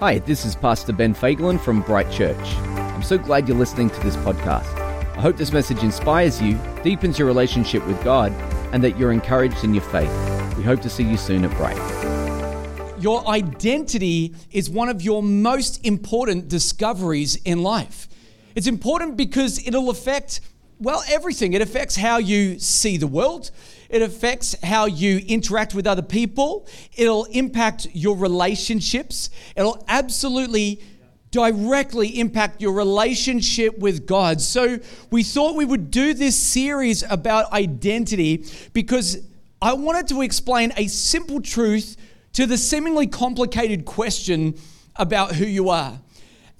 Hi, this is Pastor Ben Fagelin from Bright Church. I'm so glad you're listening to this podcast. I hope this message inspires you, deepens your relationship with God, and that you're encouraged in your faith. We hope to see you soon at Bright. Your identity is one of your most important discoveries in life. It's important because it'll affect, well, everything. It affects how you see the world, it affects how you interact with other people. It'll impact your relationships. It'll absolutely directly impact your relationship with God. So, we thought we would do this series about identity because I wanted to explain a simple truth to the seemingly complicated question about who you are.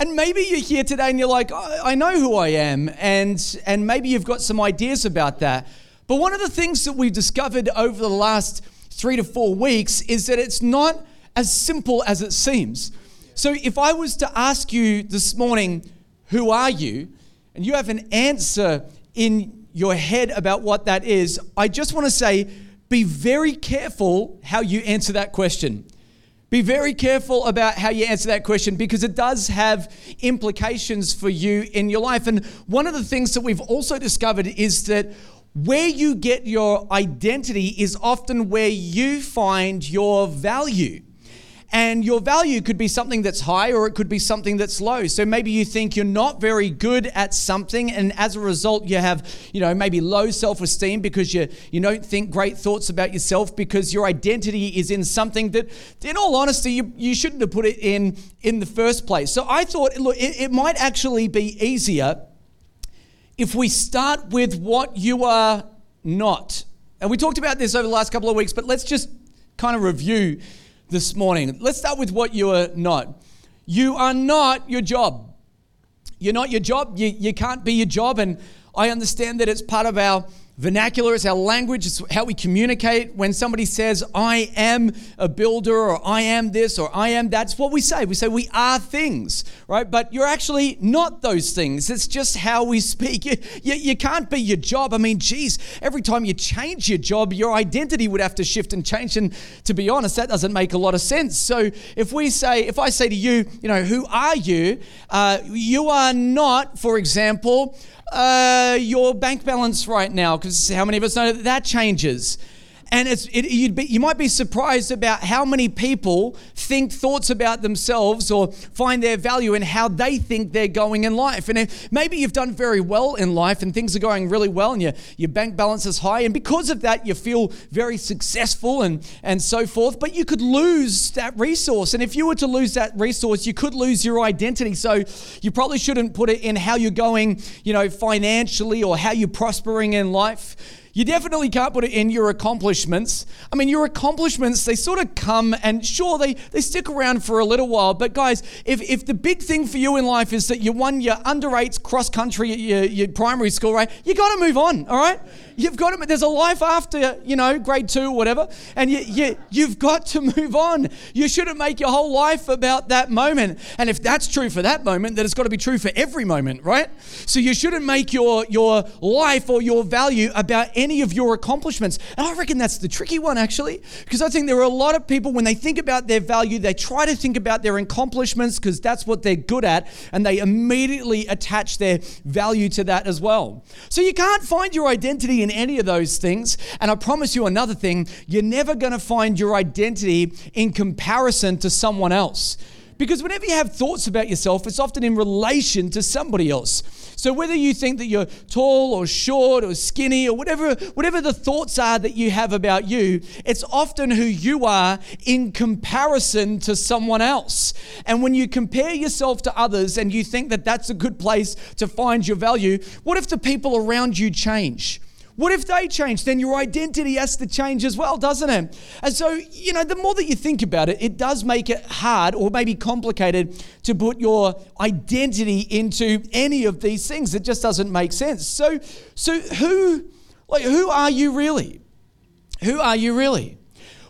And maybe you're here today and you're like, I know who I am, and, and maybe you've got some ideas about that. But one of the things that we've discovered over the last three to four weeks is that it's not as simple as it seems. So if I was to ask you this morning, who are you? And you have an answer in your head about what that is, I just want to say, be very careful how you answer that question. Be very careful about how you answer that question because it does have implications for you in your life. And one of the things that we've also discovered is that where you get your identity is often where you find your value. And your value could be something that's high or it could be something that's low. So maybe you think you're not very good at something, and as a result, you have, you know, maybe low self-esteem because you you don't think great thoughts about yourself because your identity is in something that, in all honesty, you, you shouldn't have put it in in the first place. So I thought, look, it, it might actually be easier if we start with what you are not. And we talked about this over the last couple of weeks, but let's just kind of review this morning. Let's start with what you are not. You are not your job. You're not your job. You, you can't be your job. And I understand that it's part of our vernacular, it's our language, it's how we communicate. When somebody says, I am a builder, or I am this, or I am that, that's what we say. We say we are things, right? But you're actually not those things. It's just how we speak. You, you, you can't be your job. I mean, geez, every time you change your job, your identity would have to shift and change. And to be honest, that doesn't make a lot of sense. So if we say, if I say to you, you know, who are you? Uh, you are not, for example, uh, your bank balance right now, because how many of us know that that changes? And it's, it, you'd be, you might be surprised about how many people think thoughts about themselves or find their value in how they think they're going in life. And maybe you've done very well in life and things are going really well and your, your bank balance is high. And because of that, you feel very successful and, and so forth. But you could lose that resource. And if you were to lose that resource, you could lose your identity. So you probably shouldn't put it in how you're going, you know, financially or how you're prospering in life. You definitely can't put it in your accomplishments. I mean, your accomplishments, they sort of come and sure, they, they stick around for a little while. But guys, if, if the big thing for you in life is that you won your under eights cross country at your, your primary school, right? You got to move on, all right? You've got to, there's a life after, you know, grade two or whatever, and you, you, you've got to move on. You shouldn't make your whole life about that moment. And if that's true for that moment, then it's got to be true for every moment, right? So you shouldn't make your, your life or your value about any of your accomplishments. And I reckon that's the tricky one, actually, because I think there are a lot of people, when they think about their value, they try to think about their accomplishments because that's what they're good at, and they immediately attach their value to that as well. So you can't find your identity in in any of those things. And I promise you another thing you're never going to find your identity in comparison to someone else. Because whenever you have thoughts about yourself, it's often in relation to somebody else. So whether you think that you're tall or short or skinny or whatever whatever the thoughts are that you have about you, it's often who you are in comparison to someone else. And when you compare yourself to others and you think that that's a good place to find your value, what if the people around you change? What if they change? Then your identity has to change as well, doesn't it? And so, you know, the more that you think about it, it does make it hard or maybe complicated to put your identity into any of these things. It just doesn't make sense. So, so who, like, who are you really? Who are you really?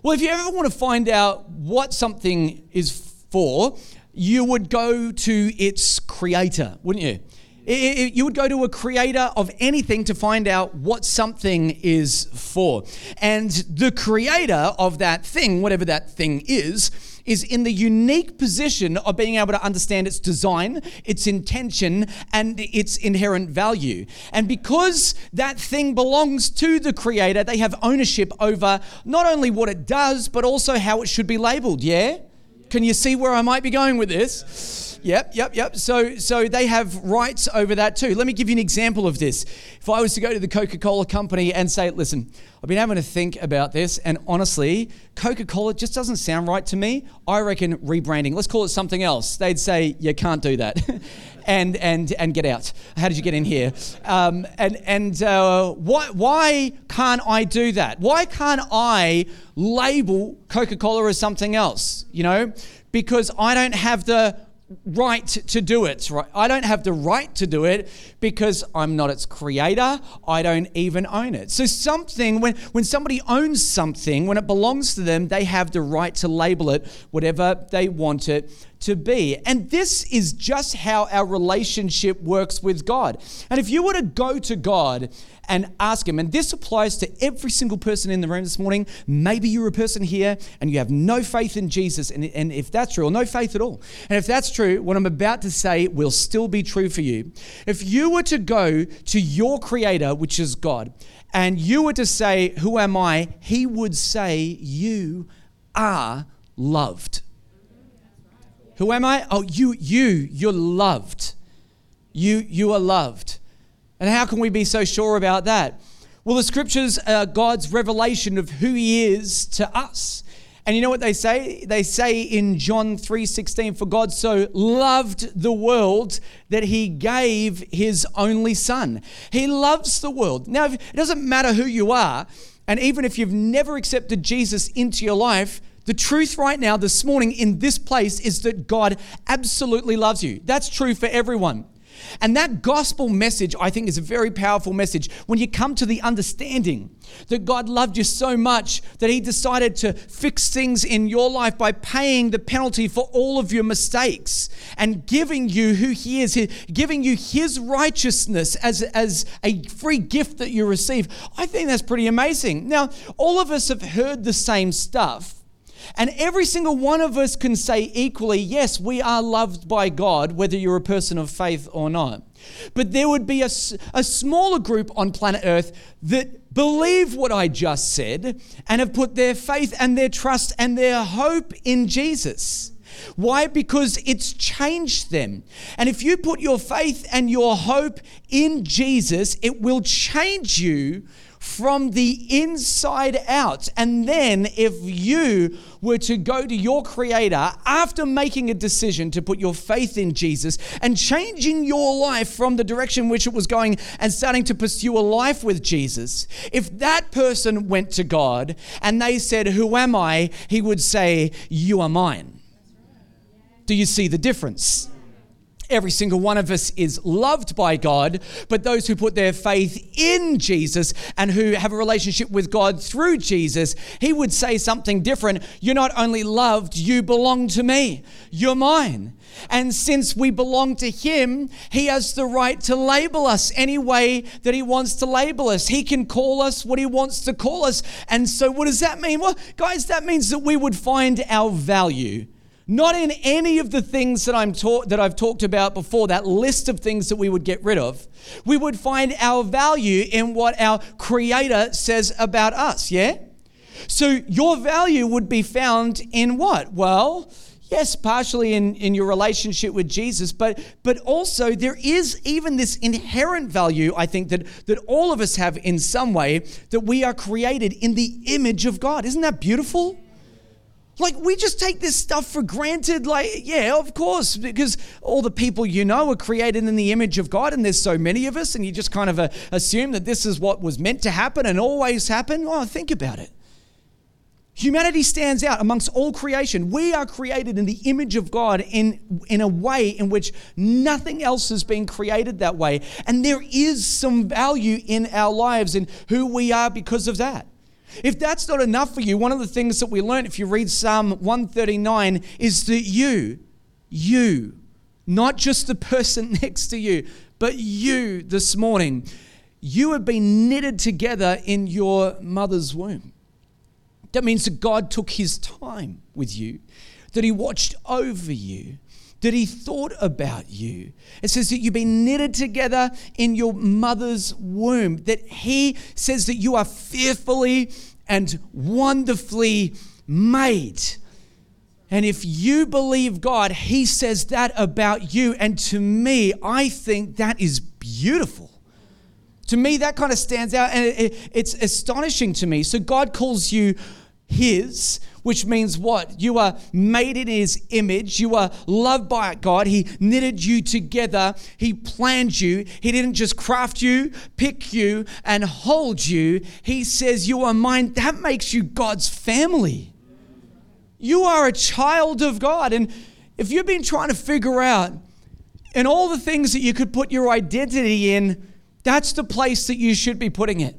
Well, if you ever want to find out what something is for, you would go to its creator, wouldn't you? It, it, you would go to a creator of anything to find out what something is for. And the creator of that thing, whatever that thing is, is in the unique position of being able to understand its design, its intention, and its inherent value. And because that thing belongs to the Creator, they have ownership over not only what it does, but also how it should be labeled. Yeah? Can you see where I might be going with this? Yep, yep, yep. So, so they have rights over that too. Let me give you an example of this. If I was to go to the Coca Cola company and say, listen, I've been having to think about this, and honestly, Coca Cola just doesn't sound right to me. I reckon rebranding, let's call it something else. They'd say, you can't do that. and, and, and get out. How did you get in here? Um, and and uh, why, why can't I do that? Why can't I label Coca Cola as something else? You know, because I don't have the right to do it. Right? I don't have the right to do it because I'm not its creator. I don't even own it. So something when when somebody owns something, when it belongs to them, they have the right to label it whatever they want it to be. And this is just how our relationship works with God. And if you were to go to God and ask Him, and this applies to every single person in the room this morning, maybe you're a person here and you have no faith in Jesus. And, and if that's true, or no faith at all, and if that's true, what I'm about to say will still be true for you. If you were to go to your Creator, which is God, and you were to say, Who am I? He would say, You are loved. Who am I? Oh, you, you, you're loved. You, you are loved. And how can we be so sure about that? Well, the scriptures are God's revelation of who He is to us. And you know what they say? They say in John 3:16, "For God so loved the world that he gave his only son." He loves the world. Now, it doesn't matter who you are, and even if you've never accepted Jesus into your life, the truth right now, this morning, in this place, is that God absolutely loves you. That's true for everyone. And that gospel message, I think, is a very powerful message. When you come to the understanding that God loved you so much that He decided to fix things in your life by paying the penalty for all of your mistakes and giving you who He is, giving you His righteousness as, as a free gift that you receive, I think that's pretty amazing. Now, all of us have heard the same stuff. And every single one of us can say equally, yes, we are loved by God, whether you're a person of faith or not. But there would be a, a smaller group on planet Earth that believe what I just said and have put their faith and their trust and their hope in Jesus. Why? Because it's changed them. And if you put your faith and your hope in Jesus, it will change you from the inside out. And then, if you were to go to your Creator after making a decision to put your faith in Jesus and changing your life from the direction which it was going and starting to pursue a life with Jesus, if that person went to God and they said, Who am I? He would say, You are mine. Do you see the difference? Every single one of us is loved by God, but those who put their faith in Jesus and who have a relationship with God through Jesus, he would say something different. You're not only loved, you belong to me. You're mine. And since we belong to Him, He has the right to label us any way that He wants to label us. He can call us what He wants to call us. And so, what does that mean? Well, guys, that means that we would find our value not in any of the things that I'm taught that I've talked about before, that list of things that we would get rid of. We would find our value in what our creator says about us, yeah? So your value would be found in what? Well, yes, partially in, in your relationship with Jesus, but but also there is even this inherent value, I think, that, that all of us have in some way, that we are created in the image of God. Isn't that beautiful? Like, we just take this stuff for granted. Like, yeah, of course, because all the people you know are created in the image of God, and there's so many of us, and you just kind of uh, assume that this is what was meant to happen and always happen. Oh, think about it. Humanity stands out amongst all creation. We are created in the image of God in, in a way in which nothing else has been created that way. And there is some value in our lives and who we are because of that. If that's not enough for you, one of the things that we learn if you read Psalm 139 is that you, you, not just the person next to you, but you this morning, you have been knitted together in your mother's womb. That means that God took his time with you. that He watched over you, that He thought about you. It says that you've been knitted together in your mother's womb, that He says that you are fearfully and wonderfully made. And if you believe God, He says that about you. And to me, I think that is beautiful. To me, that kind of stands out and it, it, it's astonishing to me. So, God calls you His, which means what? You are made in His image. You are loved by God. He knitted you together. He planned you. He didn't just craft you, pick you, and hold you. He says, You are mine. That makes you God's family. You are a child of God. And if you've been trying to figure out in all the things that you could put your identity in, that's the place that you should be putting it.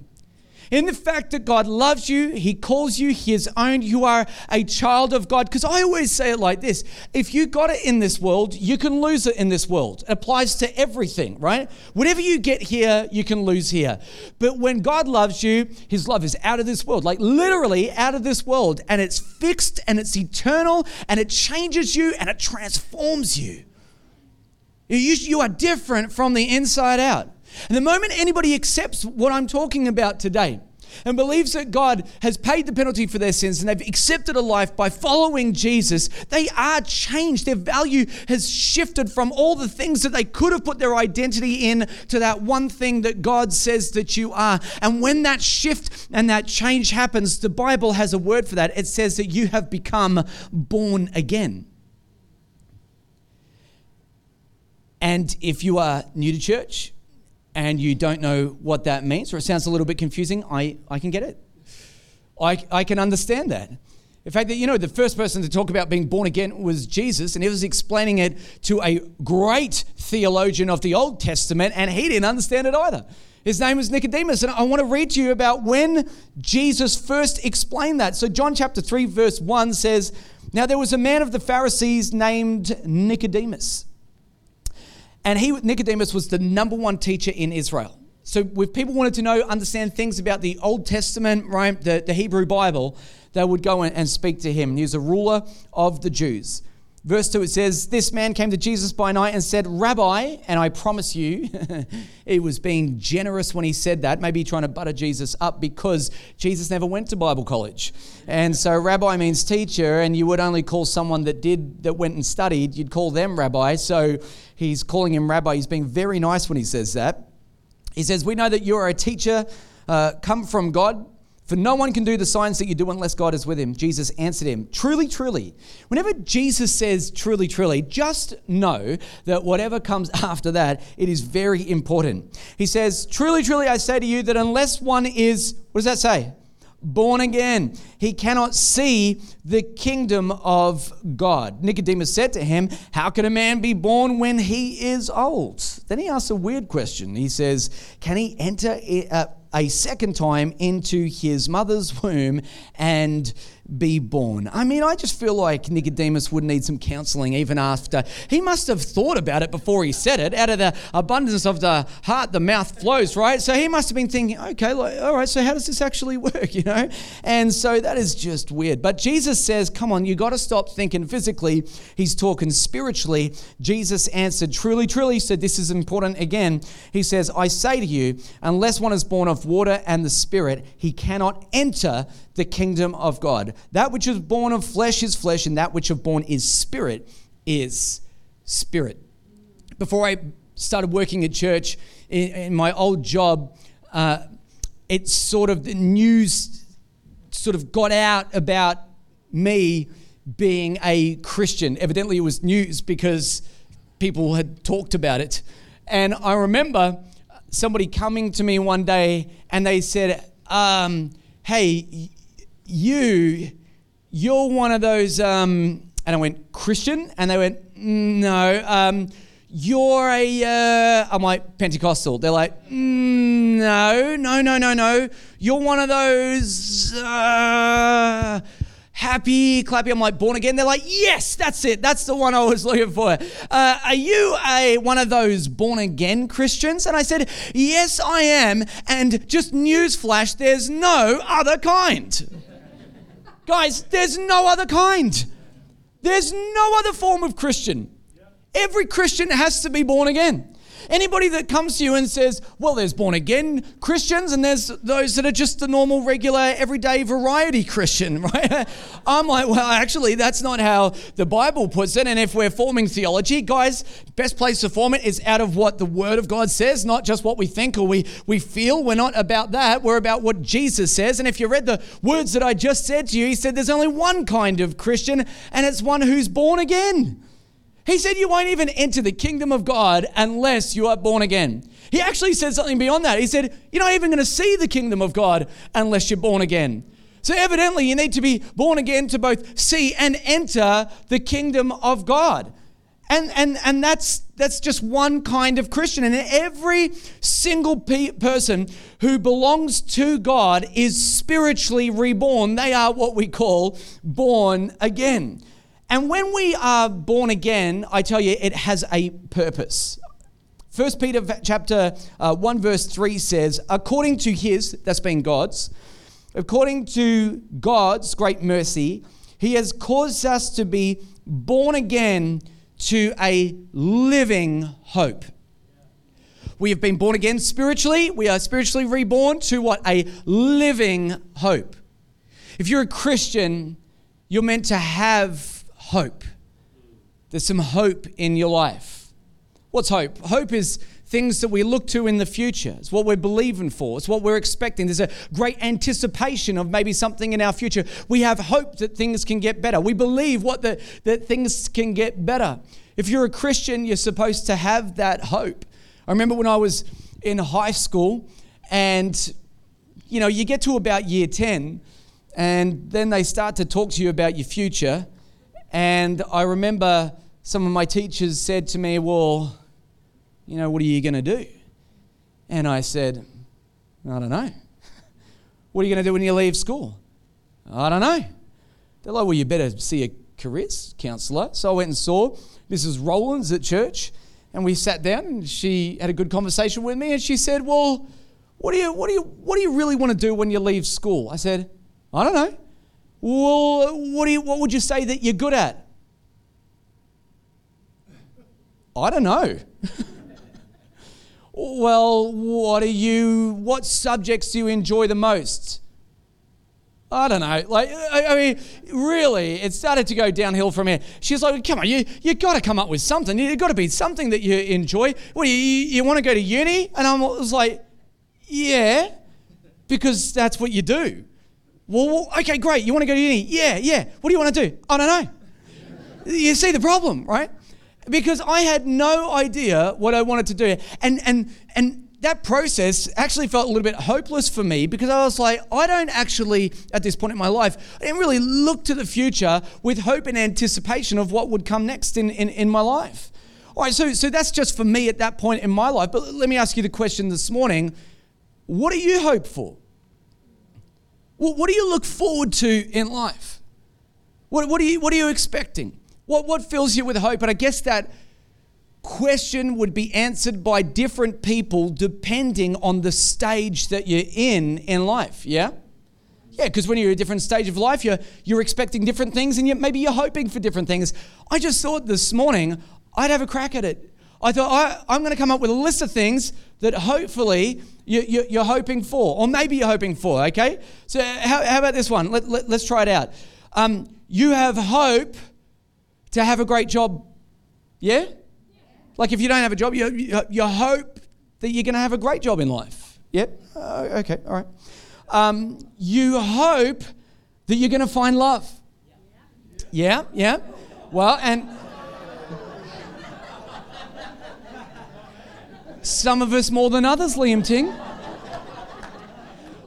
In the fact that God loves you, He calls you His own, you are a child of God. Because I always say it like this if you got it in this world, you can lose it in this world. It applies to everything, right? Whatever you get here, you can lose here. But when God loves you, His love is out of this world, like literally out of this world. And it's fixed and it's eternal and it changes you and it transforms you. You, you are different from the inside out. And the moment anybody accepts what I'm talking about today and believes that God has paid the penalty for their sins and they've accepted a life by following Jesus, they are changed. Their value has shifted from all the things that they could have put their identity in to that one thing that God says that you are. And when that shift and that change happens, the Bible has a word for that. It says that you have become born again. And if you are new to church, and you don't know what that means, or it sounds a little bit confusing, I, I can get it. I, I can understand that. In fact, that you know, the first person to talk about being born again was Jesus, and he was explaining it to a great theologian of the Old Testament, and he didn't understand it either. His name was Nicodemus, and I want to read to you about when Jesus first explained that. So, John chapter 3, verse 1 says, Now there was a man of the Pharisees named Nicodemus and he, Nicodemus was the number one teacher in Israel. So if people wanted to know, understand things about the Old Testament, right, the, the Hebrew Bible, they would go and speak to him. He was a ruler of the Jews. Verse 2 it says, This man came to Jesus by night and said, Rabbi, and I promise you, he was being generous when he said that, maybe trying to butter Jesus up because Jesus never went to Bible college. And so, rabbi means teacher, and you would only call someone that did, that went and studied, you'd call them rabbi. So, he's calling him rabbi. He's being very nice when he says that. He says, We know that you are a teacher uh, come from God for no one can do the signs that you do unless God is with him. Jesus answered him, Truly, truly. Whenever Jesus says truly, truly, just know that whatever comes after that, it is very important. He says, Truly, truly, I say to you that unless one is, what does that say? Born again, he cannot see the kingdom of God. Nicodemus said to him, How can a man be born when he is old? Then he asks a weird question. He says, Can he enter? Uh, a second time into his mother's womb and be born. I mean, I just feel like Nicodemus would need some counseling even after. He must have thought about it before he said it. Out of the abundance of the heart, the mouth flows, right? So he must have been thinking, okay, like, all right, so how does this actually work, you know? And so that is just weird. But Jesus says, come on, you got to stop thinking physically. He's talking spiritually. Jesus answered, truly, truly, so this is important again. He says, I say to you, unless one is born of water and the Spirit, he cannot enter the kingdom of God. That which is born of flesh is flesh, and that which is born is spirit is spirit. Before I started working at church, in, in my old job, uh, it sort of the news sort of got out about me being a Christian. Evidently, it was news because people had talked about it. And I remember somebody coming to me one day and they said, um, Hey, you, you're one of those, um, and I went, Christian? And they went, no. Um, you're a, uh, I'm like, Pentecostal. They're like, mm, no, no, no, no, no. You're one of those, uh, happy, clappy. I'm like, born again. They're like, yes, that's it. That's the one I was looking for. Uh, are you a one of those born again Christians? And I said, yes, I am. And just newsflash, there's no other kind. Guys, there's no other kind. There's no other form of Christian. Every Christian has to be born again. Anybody that comes to you and says, well, there's born again Christians and there's those that are just the normal, regular, everyday variety Christian, right? I'm like, well, actually, that's not how the Bible puts it. And if we're forming theology, guys, best place to form it is out of what the Word of God says, not just what we think or we, we feel. We're not about that. We're about what Jesus says. And if you read the words that I just said to you, he said there's only one kind of Christian, and it's one who's born again. He said you won't even enter the kingdom of God unless you are born again. He actually said something beyond that. He said, You're not even going to see the kingdom of God unless you're born again. So, evidently, you need to be born again to both see and enter the kingdom of God. And, and, and that's, that's just one kind of Christian. And every single pe- person who belongs to God is spiritually reborn. They are what we call born again. And when we are born again, I tell you, it has a purpose. First Peter chapter uh, 1 verse 3 says, according to his, that's been God's, according to God's great mercy, he has caused us to be born again to a living hope. We have been born again spiritually. We are spiritually reborn to what? A living hope. If you're a Christian, you're meant to have hope. There's some hope in your life. What's hope? Hope is things that we look to in the future. It's what we're believing for. It's what we're expecting. There's a great anticipation of maybe something in our future. We have hope that things can get better. We believe what the, that things can get better. If you're a Christian, you're supposed to have that hope. I remember when I was in high school and you know, you get to about year 10 and then they start to talk to you about your future and I remember some of my teachers said to me, Well, you know, what are you going to do? And I said, I don't know. What are you going to do when you leave school? I don't know. They're like, Well, you better see a careers counselor. So I went and saw Mrs. Rollins at church, and we sat down, and she had a good conversation with me, and she said, Well, what do you, what do you, what do you really want to do when you leave school? I said, I don't know. Well, what, do you, what would you say that you're good at? I don't know. well, what are you, what subjects do you enjoy the most? I don't know. Like, I, mean, really, it started to go downhill from here. She's like, come on, you, you got to come up with something. You've got to be something that you enjoy. What you, you, you want to go to uni? And I was like, yeah, because that's what you do. Well, okay, great. You want to go to uni? Yeah, yeah. What do you want to do? I don't know. you see the problem, right? Because I had no idea what I wanted to do. And and and that process actually felt a little bit hopeless for me because I was like, I don't actually, at this point in my life, I didn't really look to the future with hope and anticipation of what would come next in, in, in my life. All right, so, so that's just for me at that point in my life. But let me ask you the question this morning what do you hope for? Well, what do you look forward to in life? What, what, are, you, what are you expecting? What, what fills you with hope? And I guess that question would be answered by different people depending on the stage that you're in in life, yeah? Yeah, because when you're at a different stage of life, you're, you're expecting different things and yet maybe you're hoping for different things. I just thought this morning I'd have a crack at it. I thought I, am going to come up with a list of things that hopefully you, are hoping for, or maybe you're hoping for, okay? So, how, how about this one? Let, let, us try it out. Um, you have hope to have a great job, yeah? Like if you don't have a job, you, you, you hope that you're going to have a great job in life. Yep. Uh, okay. All right. Um, you hope that you're going to find love. Yeah. Yeah. Well, and Some of us more than others, Liam Ting.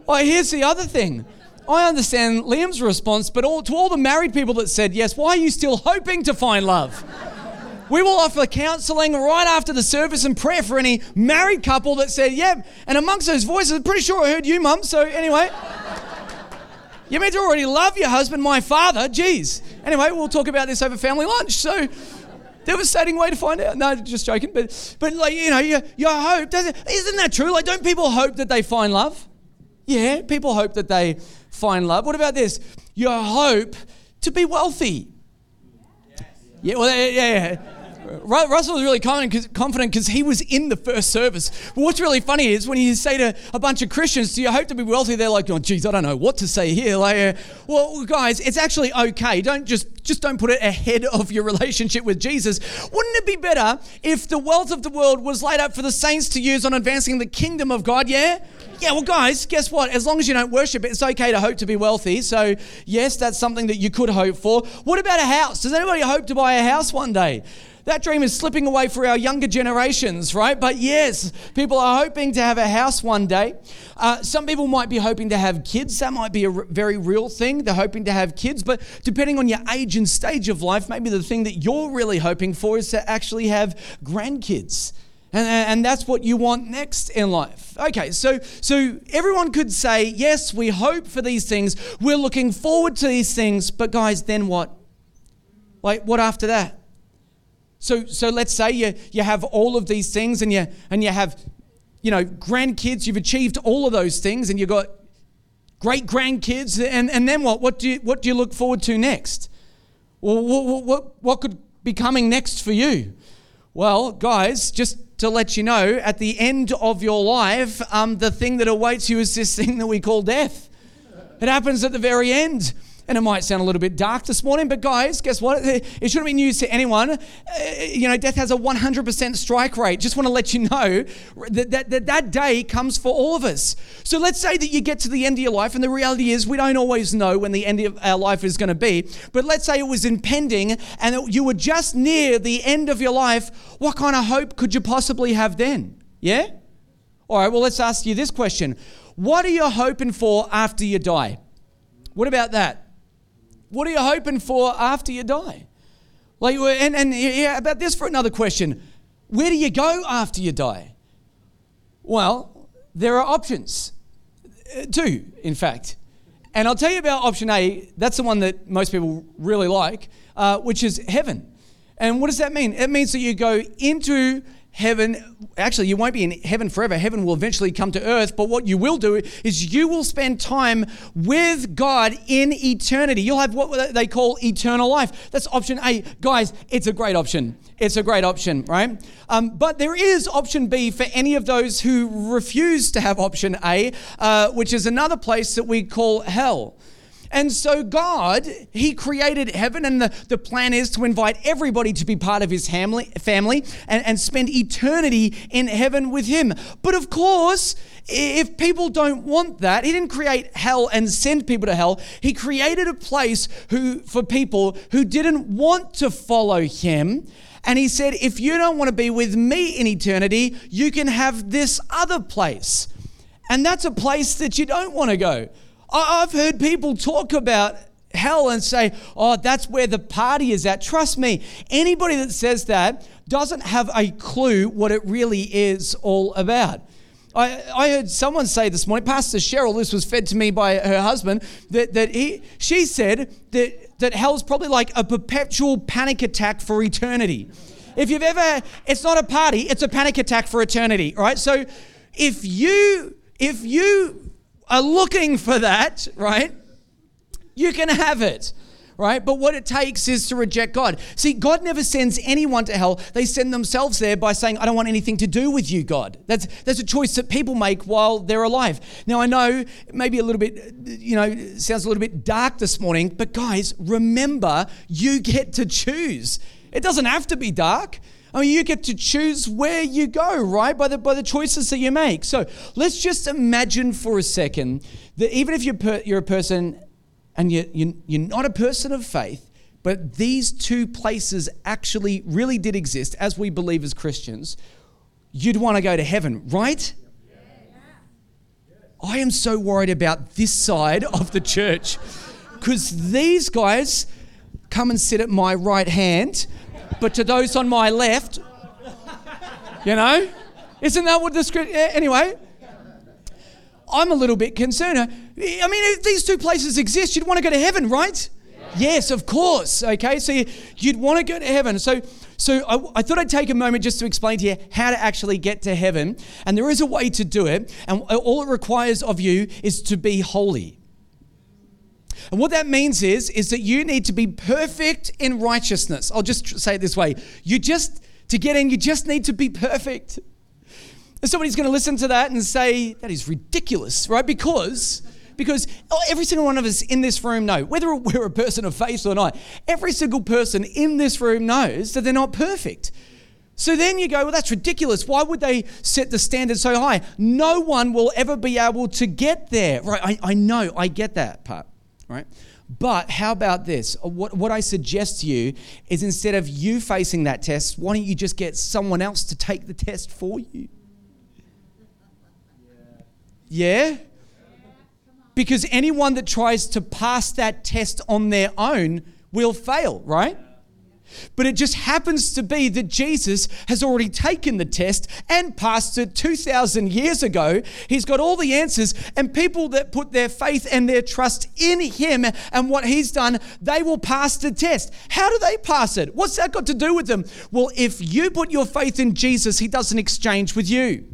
Well, here's the other thing. I understand Liam's response, but all, to all the married people that said yes, why are you still hoping to find love? We will offer counseling right after the service and prayer for any married couple that said, yeah. And amongst those voices, I'm pretty sure I heard you, mum. So, anyway, you meant to already love your husband, my father. Geez. Anyway, we'll talk about this over family lunch. So, Devastating way to find out. No, just joking. But, but like, you know, your, your hope, doesn't, isn't that true? Like, don't people hope that they find love? Yeah, people hope that they find love. What about this? Your hope to be wealthy. Yeah, well, yeah, yeah. Russell was really confident because he was in the first service. But what's really funny is when you say to a bunch of Christians, "Do you hope to be wealthy?" They're like, "Oh, geez, I don't know what to say here." Like, uh, well, guys, it's actually okay. Don't just just don't put it ahead of your relationship with Jesus. Wouldn't it be better if the wealth of the world was laid up for the saints to use on advancing the kingdom of God? Yeah. Yeah, well, guys, guess what? As long as you don't worship it, it's okay to hope to be wealthy. So, yes, that's something that you could hope for. What about a house? Does anybody hope to buy a house one day? That dream is slipping away for our younger generations, right? But yes, people are hoping to have a house one day. Uh, some people might be hoping to have kids. That might be a r- very real thing. They're hoping to have kids. But depending on your age and stage of life, maybe the thing that you're really hoping for is to actually have grandkids. And, and that's what you want next in life. Okay, so so everyone could say, yes, we hope for these things. We're looking forward to these things, but guys, then what? Like what after that? So, so let's say you, you have all of these things and you, and you have, you know, grandkids, you've achieved all of those things and you've got great grandkids, and, and then what? What do, you, what do you look forward to next? Well, what, what, what could be coming next for you? Well, guys, just to let you know, at the end of your life, um, the thing that awaits you is this thing that we call death. It happens at the very end. And it might sound a little bit dark this morning, but guys, guess what? It shouldn't be news to anyone. Uh, you know, death has a 100% strike rate. Just want to let you know that that, that that day comes for all of us. So let's say that you get to the end of your life, and the reality is we don't always know when the end of our life is going to be. But let's say it was impending and you were just near the end of your life. What kind of hope could you possibly have then? Yeah? All right, well, let's ask you this question What are you hoping for after you die? What about that? What are you hoping for after you die? Like, and, and yeah, about this for another question. Where do you go after you die? Well, there are options. Uh, two, in fact. And I'll tell you about option A. That's the one that most people really like, uh, which is heaven. And what does that mean? It means that you go into heaven actually you won't be in heaven forever. Heaven will eventually come to earth but what you will do is you will spend time with god in eternity. You'll have what they call eternal life. That's option a. Guys it's a great option. It's a great option right? Um, but there is option b for any of those who refuse to have option a uh, which is another place that we call hell and so, God, He created heaven, and the, the plan is to invite everybody to be part of His family, family and, and spend eternity in heaven with Him. But of course, if people don't want that, He didn't create hell and send people to hell. He created a place who, for people who didn't want to follow Him. And he said, if you don't want to be with me in eternity, you can have this other place. And that's a place that you don't want to go. I've heard people talk about hell and say, oh, that's where the party is at. Trust me, anybody that says that doesn't have a clue what it really is all about. I, I heard someone say this morning, Pastor Cheryl, this was fed to me by her husband, that, that he, she said that, that hell's probably like a perpetual panic attack for eternity. If you've ever, it's not a party, it's a panic attack for eternity, right? So if you, if you are looking for that, right? You can have it right? But what it takes is to reject God. See, God never sends anyone to hell. They send themselves there by saying, I don't want anything to do with you, God. That's, that's a choice that people make while they're alive. Now, I know maybe a little bit, you know, sounds a little bit dark this morning, but guys, remember, you get to choose. It doesn't have to be dark. I mean, you get to choose where you go, right? By the, by the choices that you make. So let's just imagine for a second that even if you're, per, you're a person and you, you, you're not a person of faith, but these two places actually really did exist as we believe as Christians, you'd want to go to heaven, right? I am so worried about this side of the church because these guys come and sit at my right hand but to those on my left, you know, isn't that what the script? Eh, anyway, I'm a little bit concerned. I mean, if these two places exist, you'd want to go to heaven, right? Yes, of course. Okay, so you'd want to go to heaven. So, so I, I, thought I'd take a moment just to explain to you how to actually get to heaven. And there is a way to do it. And all it requires of you is to be holy. And what that means is, is that you need to be perfect in righteousness. I'll just say it this way. You just, to get in, you just need to be perfect. And somebody's going to listen to that and say, that is ridiculous, right? Because because every single one of us in this room know, whether we're a person of faith or not, every single person in this room knows that they're not perfect. So then you go, well, that's ridiculous. Why would they set the standard so high? No one will ever be able to get there. Right, I, I know, I get that part, right? But how about this? What, what I suggest to you is instead of you facing that test, why don't you just get someone else to take the test for you? Yeah? Because anyone that tries to pass that test on their own will fail, right? But it just happens to be that Jesus has already taken the test and passed it 2,000 years ago. He's got all the answers, and people that put their faith and their trust in Him and what He's done, they will pass the test. How do they pass it? What's that got to do with them? Well, if you put your faith in Jesus, He doesn't exchange with you.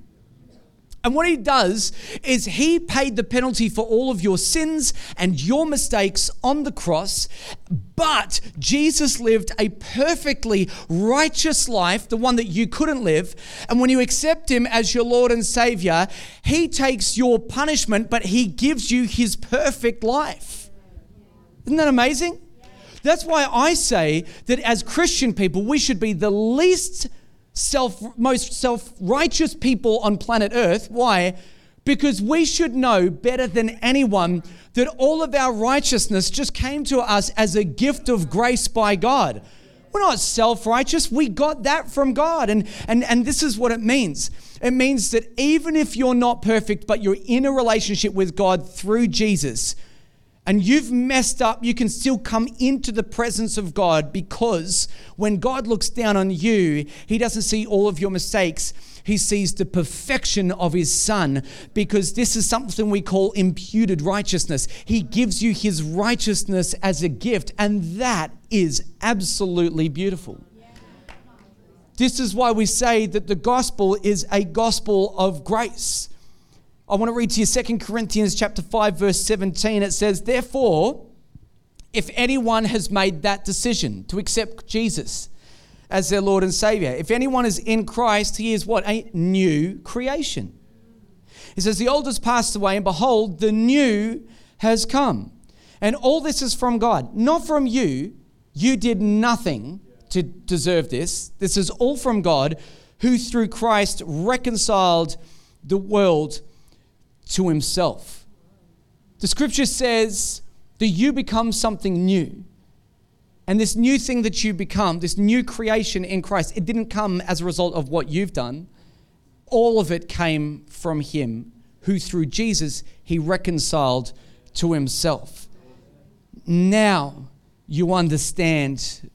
And what he does is he paid the penalty for all of your sins and your mistakes on the cross. But Jesus lived a perfectly righteous life, the one that you couldn't live. And when you accept him as your Lord and Savior, he takes your punishment, but he gives you his perfect life. Isn't that amazing? That's why I say that as Christian people, we should be the least self most self-righteous people on planet Earth. Why? Because we should know better than anyone that all of our righteousness just came to us as a gift of grace by God. We're not self-righteous. We got that from God. And and and this is what it means. It means that even if you're not perfect, but you're in a relationship with God through Jesus, and you've messed up, you can still come into the presence of God because when God looks down on you, He doesn't see all of your mistakes. He sees the perfection of His Son because this is something we call imputed righteousness. He gives you His righteousness as a gift, and that is absolutely beautiful. This is why we say that the gospel is a gospel of grace. I want to read to you 2 Corinthians chapter 5 verse 17. It says, "Therefore, if anyone has made that decision to accept Jesus as their Lord and Savior, if anyone is in Christ, he is what? A new creation." He says, "The old has passed away, and behold, the new has come." And all this is from God, not from you. You did nothing to deserve this. This is all from God, who through Christ reconciled the world to himself. The scripture says that you become something new. And this new thing that you become, this new creation in Christ, it didn't come as a result of what you've done. All of it came from Him, who through Jesus He reconciled to Himself. Now you understand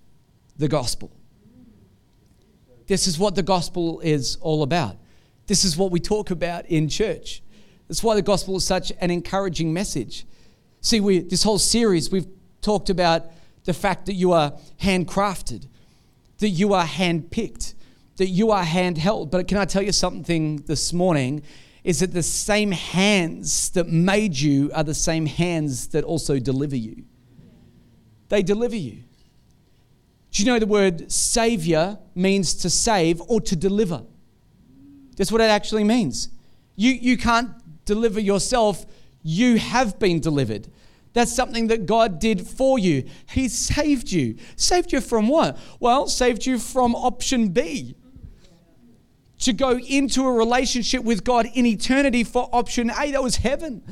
the gospel. This is what the gospel is all about. This is what we talk about in church. That's why the gospel is such an encouraging message. See, we, this whole series, we've talked about the fact that you are handcrafted, that you are handpicked, that you are handheld. But can I tell you something this morning? Is that the same hands that made you are the same hands that also deliver you? They deliver you. Do you know the word savior means to save or to deliver? That's what it actually means. You, you can't deliver yourself, you have been delivered. That's something that God did for you. He saved you. Saved you from what? Well, saved you from option B. To go into a relationship with God in eternity for option A. That was heaven.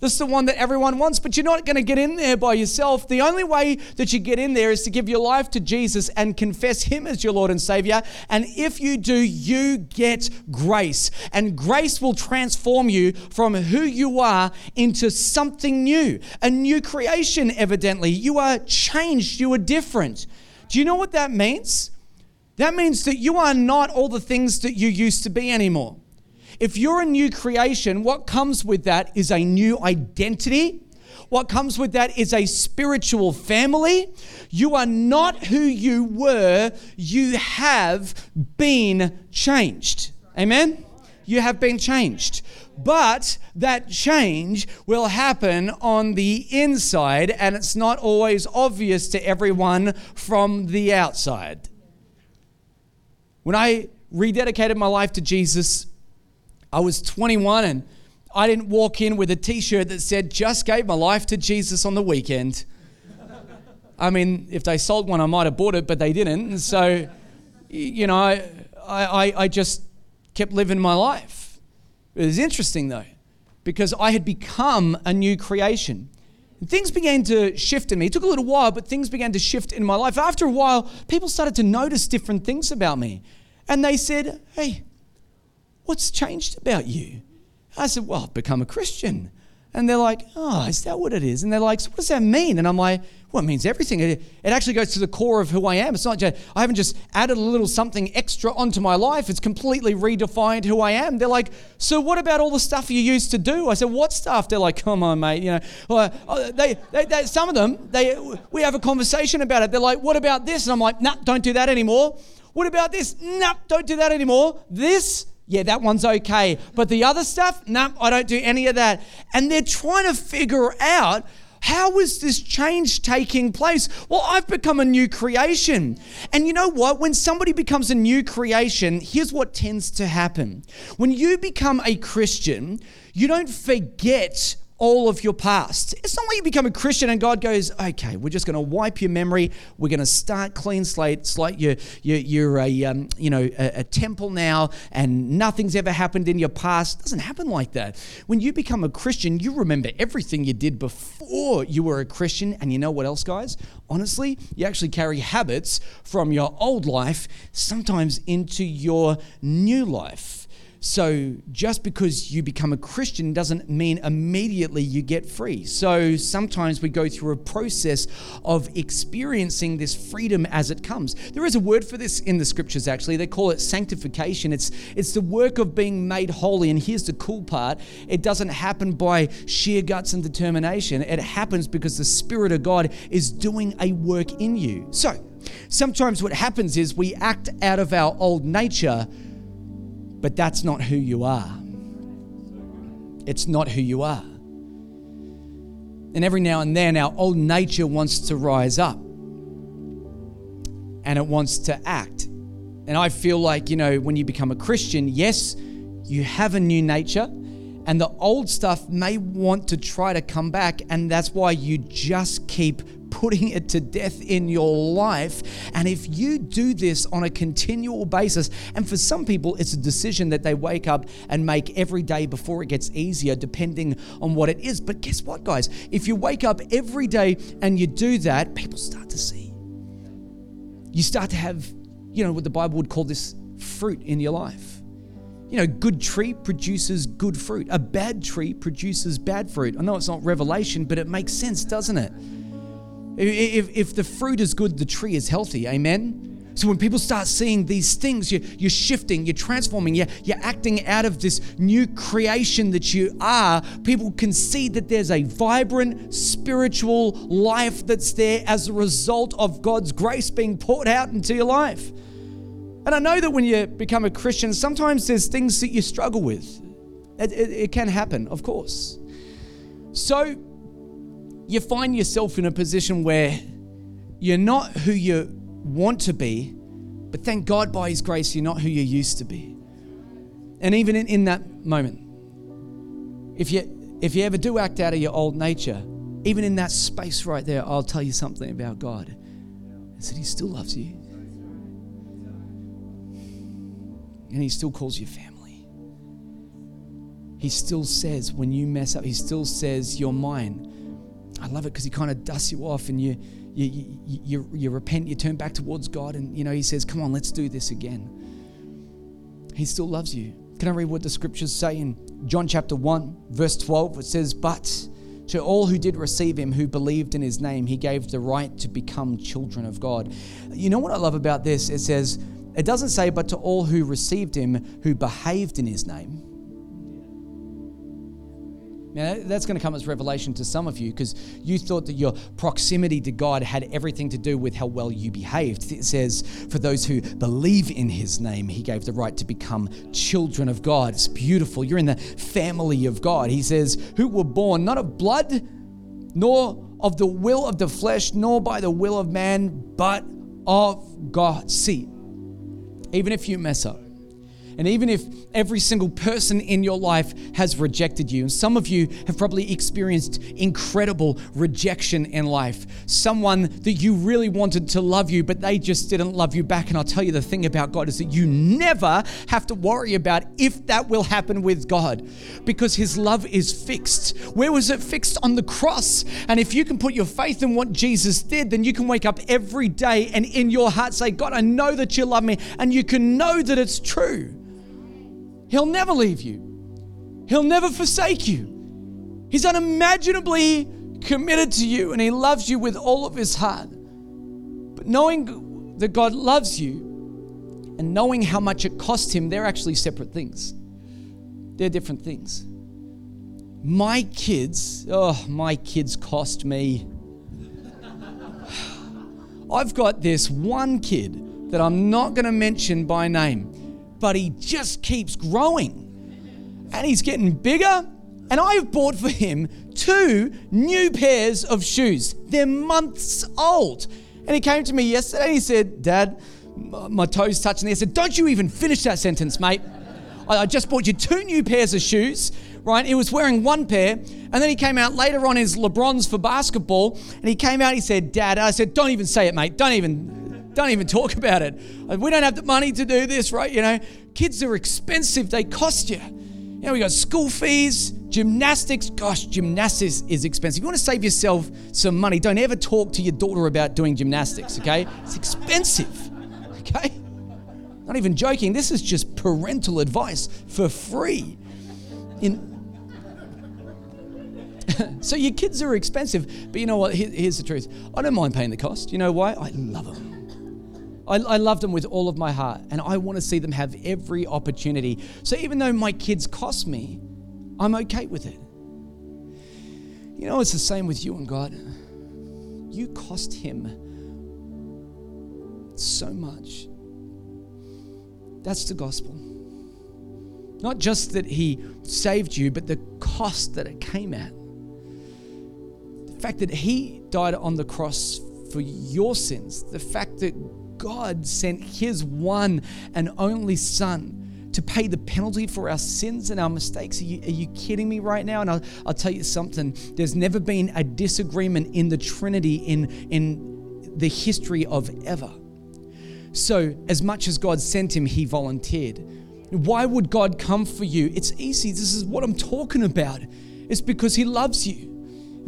This is the one that everyone wants, but you're not going to get in there by yourself. The only way that you get in there is to give your life to Jesus and confess Him as your Lord and Savior. And if you do, you get grace. And grace will transform you from who you are into something new, a new creation, evidently. You are changed, you are different. Do you know what that means? That means that you are not all the things that you used to be anymore. If you're a new creation, what comes with that is a new identity. What comes with that is a spiritual family. You are not who you were, you have been changed. Amen? You have been changed. But that change will happen on the inside, and it's not always obvious to everyone from the outside. When I rededicated my life to Jesus, I was 21 and I didn't walk in with a t shirt that said, just gave my life to Jesus on the weekend. I mean, if they sold one, I might have bought it, but they didn't. And so, you know, I, I, I just kept living my life. It was interesting though, because I had become a new creation. And things began to shift in me. It took a little while, but things began to shift in my life. After a while, people started to notice different things about me. And they said, Hey, what's changed about you? I said, Well, I've become a Christian. And they're like, Oh, is that what it is? And they're like, So what does that mean? And I'm like, Well, it means everything. It, it actually goes to the core of who I am. It's not just, I haven't just added a little something extra onto my life, it's completely redefined who I am. They're like, So what about all the stuff you used to do? I said, What stuff? They're like, Come on, mate. You know, well, uh, they, they, they, some of them, they, we have a conversation about it. They're like, What about this? And I'm like, Nah, don't do that anymore. What about this? Nah, don't do that anymore. This, yeah, that one's okay. But the other stuff, no, I don't do any of that. And they're trying to figure out how is this change taking place? Well, I've become a new creation. And you know what? When somebody becomes a new creation, here's what tends to happen. When you become a Christian, you don't forget all of your past. It's not like you become a Christian and God goes, okay, we're just going to wipe your memory. We're going to start clean slate. It's like you're, you're, you're a, um, you know, a, a, temple now and nothing's ever happened in your past. It doesn't happen like that. When you become a Christian, you remember everything you did before you were a Christian. And you know what else, guys? Honestly, you actually carry habits from your old life sometimes into your new life. So just because you become a Christian doesn't mean immediately you get free. So sometimes we go through a process of experiencing this freedom as it comes. There is a word for this in the scriptures actually. They call it sanctification. It's it's the work of being made holy and here's the cool part. It doesn't happen by sheer guts and determination. It happens because the spirit of God is doing a work in you. So, sometimes what happens is we act out of our old nature but that's not who you are. It's not who you are. And every now and then, our old nature wants to rise up and it wants to act. And I feel like, you know, when you become a Christian, yes, you have a new nature, and the old stuff may want to try to come back. And that's why you just keep putting it to death in your life. And if you do this on a continual basis, and for some people, it's a decision that they wake up and make every day before it gets easier, depending on what it is. But guess what, guys? If you wake up every day and you do that, people start to see. You start to have, you know, what the Bible would call this fruit in your life. You know, good tree produces good fruit. A bad tree produces bad fruit. I know it's not revelation, but it makes sense, doesn't it? If, if the fruit is good, the tree is healthy. Amen? So when people start seeing these things, you're, you're shifting, you're transforming, you're, you're acting out of this new creation that you are, people can see that there's a vibrant spiritual life that's there as a result of God's grace being poured out into your life. And I know that when you become a Christian, sometimes there's things that you struggle with. It, it, it can happen, of course. So you find yourself in a position where you're not who you want to be, but thank God by His grace, you're not who you used to be. And even in, in that moment, if you, if you ever do act out of your old nature, even in that space right there, I'll tell you something about God. Is that He still loves you. And He still calls you family. He still says, when you mess up, He still says, You're mine. I love it because he kind of dusts you off and you, you, you, you, you repent, you turn back towards God, and you know, he says, Come on, let's do this again. He still loves you. Can I read what the scriptures say in John chapter 1, verse 12? It says, But to all who did receive him, who believed in his name, he gave the right to become children of God. You know what I love about this? It says, it doesn't say, but to all who received him, who behaved in his name. Now, that's going to come as revelation to some of you because you thought that your proximity to God had everything to do with how well you behaved. It says, For those who believe in his name, he gave the right to become children of God. It's beautiful. You're in the family of God. He says, Who were born not of blood, nor of the will of the flesh, nor by the will of man, but of God. See, even if you mess up, and even if every single person in your life has rejected you, and some of you have probably experienced incredible rejection in life, someone that you really wanted to love you, but they just didn't love you back. And I'll tell you the thing about God is that you never have to worry about if that will happen with God because His love is fixed. Where was it fixed? On the cross. And if you can put your faith in what Jesus did, then you can wake up every day and in your heart say, God, I know that you love me, and you can know that it's true. He'll never leave you, He'll never forsake you. He's unimaginably committed to you and He loves you with all of His heart. But knowing that God loves you and knowing how much it cost Him, they're actually separate things. They're different things. My kids, oh, my kids cost me. I've got this one kid that I'm not going to mention by name but he just keeps growing. And he's getting bigger. And I've bought for him two new pairs of shoes. They're months old. And he came to me yesterday and he said, Dad, my toes touching. I said, Don't you even finish that sentence, mate. I just bought you two new pairs of shoes, right? He was wearing one pair. And then he came out later on his LeBrons for basketball. And he came out, he said, Dad, I said, Don't even say it, mate. Don't even don't even talk about it. We don't have the money to do this, right? You know, kids are expensive, they cost you. You know, we got school fees, gymnastics. Gosh, gymnastics is expensive. You want to save yourself some money, don't ever talk to your daughter about doing gymnastics, okay? It's expensive, okay? Not even joking. This is just parental advice for free. In so your kids are expensive, but you know what? here's the truth. I don't mind paying the cost. You know why? I love them. I, I love them with all of my heart, and I want to see them have every opportunity. So even though my kids cost me, I'm okay with it. You know, it's the same with you and God. You cost Him so much. That's the gospel. Not just that He saved you, but the cost that it came at. The fact that He died on the cross for your sins, the fact that God sent his one and only Son to pay the penalty for our sins and our mistakes. Are you, are you kidding me right now? And I'll, I'll tell you something there's never been a disagreement in the Trinity in, in the history of ever. So, as much as God sent him, he volunteered. Why would God come for you? It's easy. This is what I'm talking about. It's because he loves you.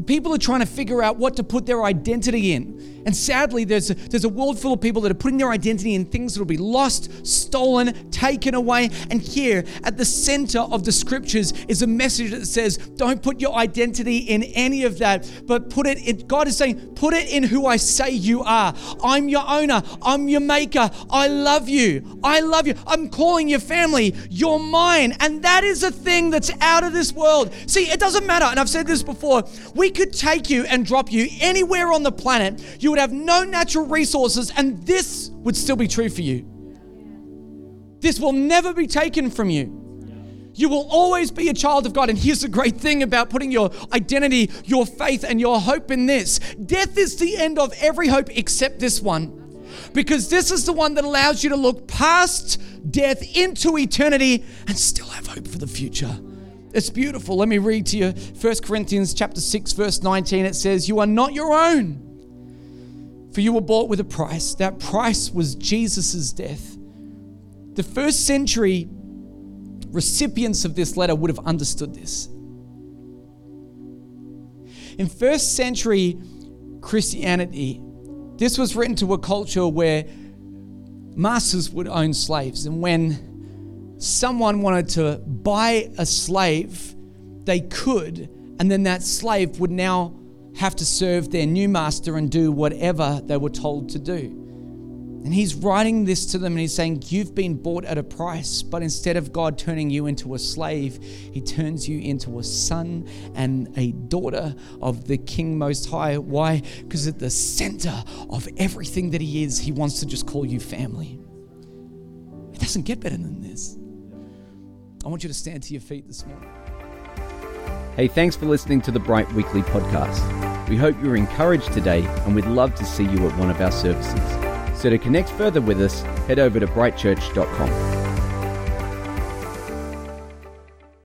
People are trying to figure out what to put their identity in. And sadly, there's a, there's a world full of people that are putting their identity in things that will be lost, stolen, taken away. And here at the center of the scriptures is a message that says, don't put your identity in any of that, but put it in, God is saying, put it in who I say you are. I'm your owner. I'm your maker. I love you. I love you. I'm calling your family. You're mine. And that is a thing that's out of this world. See, it doesn't matter. And I've said this before. We could take you and drop you anywhere on the planet. You would have no natural resources, and this would still be true for you. This will never be taken from you. You will always be a child of God. And here's the great thing about putting your identity, your faith, and your hope in this death is the end of every hope except this one. Because this is the one that allows you to look past death into eternity and still have hope for the future. It's beautiful. Let me read to you 1 Corinthians chapter 6 verse 19. It says, "You are not your own, for you were bought with a price. That price was Jesus' death. The first century recipients of this letter would have understood this. In first century Christianity, this was written to a culture where masters would own slaves. And when someone wanted to buy a slave, they could, and then that slave would now have to serve their new master and do whatever they were told to do. And he's writing this to them and he's saying, You've been bought at a price, but instead of God turning you into a slave, he turns you into a son and a daughter of the King Most High. Why? Because at the center of everything that he is, he wants to just call you family. It doesn't get better than this. I want you to stand to your feet this morning. Hey, thanks for listening to the Bright Weekly podcast. We hope you were encouraged today and we'd love to see you at one of our services. So to connect further with us, head over to brightchurch.com.